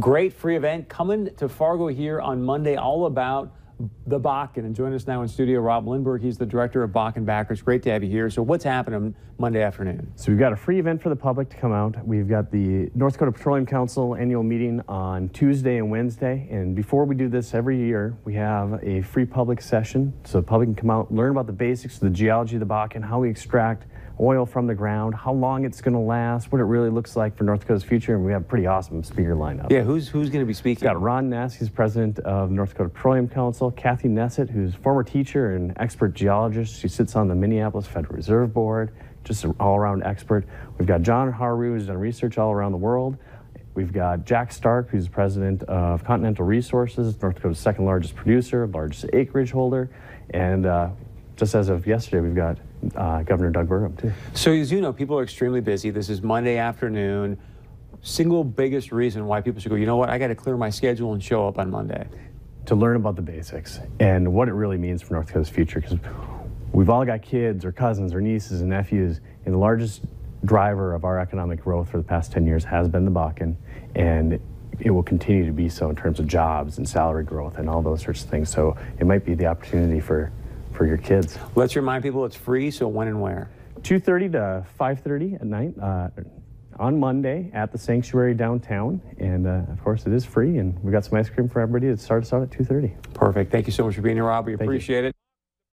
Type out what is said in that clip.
Great free event coming to Fargo here on Monday, all about the Bakken. And join us now in studio, Rob Lindbergh. He's the director of Bakken Backers. Great to have you here. So, what's happening Monday afternoon? So we've got a free event for the public to come out. We've got the North Dakota Petroleum Council annual meeting on Tuesday and Wednesday. And before we do this every year, we have a free public session so the public can come out, learn about the basics of the geology of the Bakken, how we extract oil from the ground, how long it's going to last, what it really looks like for North Dakota's future. And we have a pretty awesome speaker lineup. Yeah, who's who's going to be speaking? We've got Ron Ness, he's president of North Dakota Petroleum Council. Kathy Neset, who's former teacher and expert geologist. She sits on the Minneapolis Federal Reserve Board, just an all-around expert. We've got John Harju, who's done research all around the world. We've got Jack Stark, who's president of Continental Resources, North Dakota's second largest producer, largest acreage holder. And uh, just as of yesterday, we've got uh, Governor Doug Burgum, too. So, as you know, people are extremely busy. This is Monday afternoon. Single biggest reason why people should go, you know what, I got to clear my schedule and show up on Monday. To learn about the basics and what it really means for North Dakota's future. Because we've all got kids or cousins or nieces and nephews, and the largest driver of our economic growth for the past 10 years has been the Bakken, and it will continue to be so in terms of jobs and salary growth and all those sorts of things. So it might be the opportunity for, for your kids. Let's remind people it's free, so when and where? 2.30 to 5.30 at night uh, on Monday at the sanctuary downtown. And uh, of course, it is free, and we got some ice cream for everybody It starts out at 2.30. Perfect. Thank you so much for being here, Rob. We appreciate it.